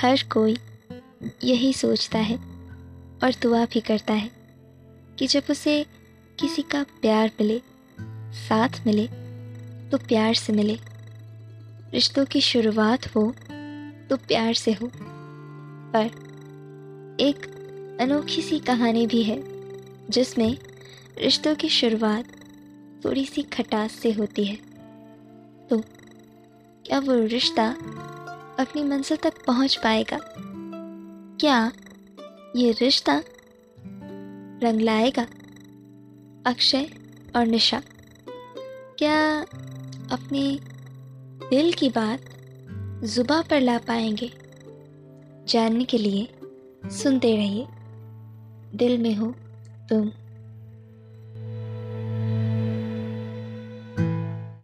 हर कोई यही सोचता है और दुआ भी करता है कि जब उसे किसी का प्यार मिले, साथ मिले तो प्यार से मिले। रिश्तों की शुरुआत हो तो प्यार से हो। पर एक अनोखी सी कहानी भी है, जिसमें रिश्तों की शुरुआत थोड़ी सी खटास से होती है। तो क्या वो रिश्ता अपनी मंजिल तक पहुँच पाएगा। क्या ये रिश्ता रंग लाएगा? अक्षय और निशा, क्या अपने दिल की बात जुबा पर ला पाएँगे? जानने के लिए सुनते रहिए। दिल में हो तुम।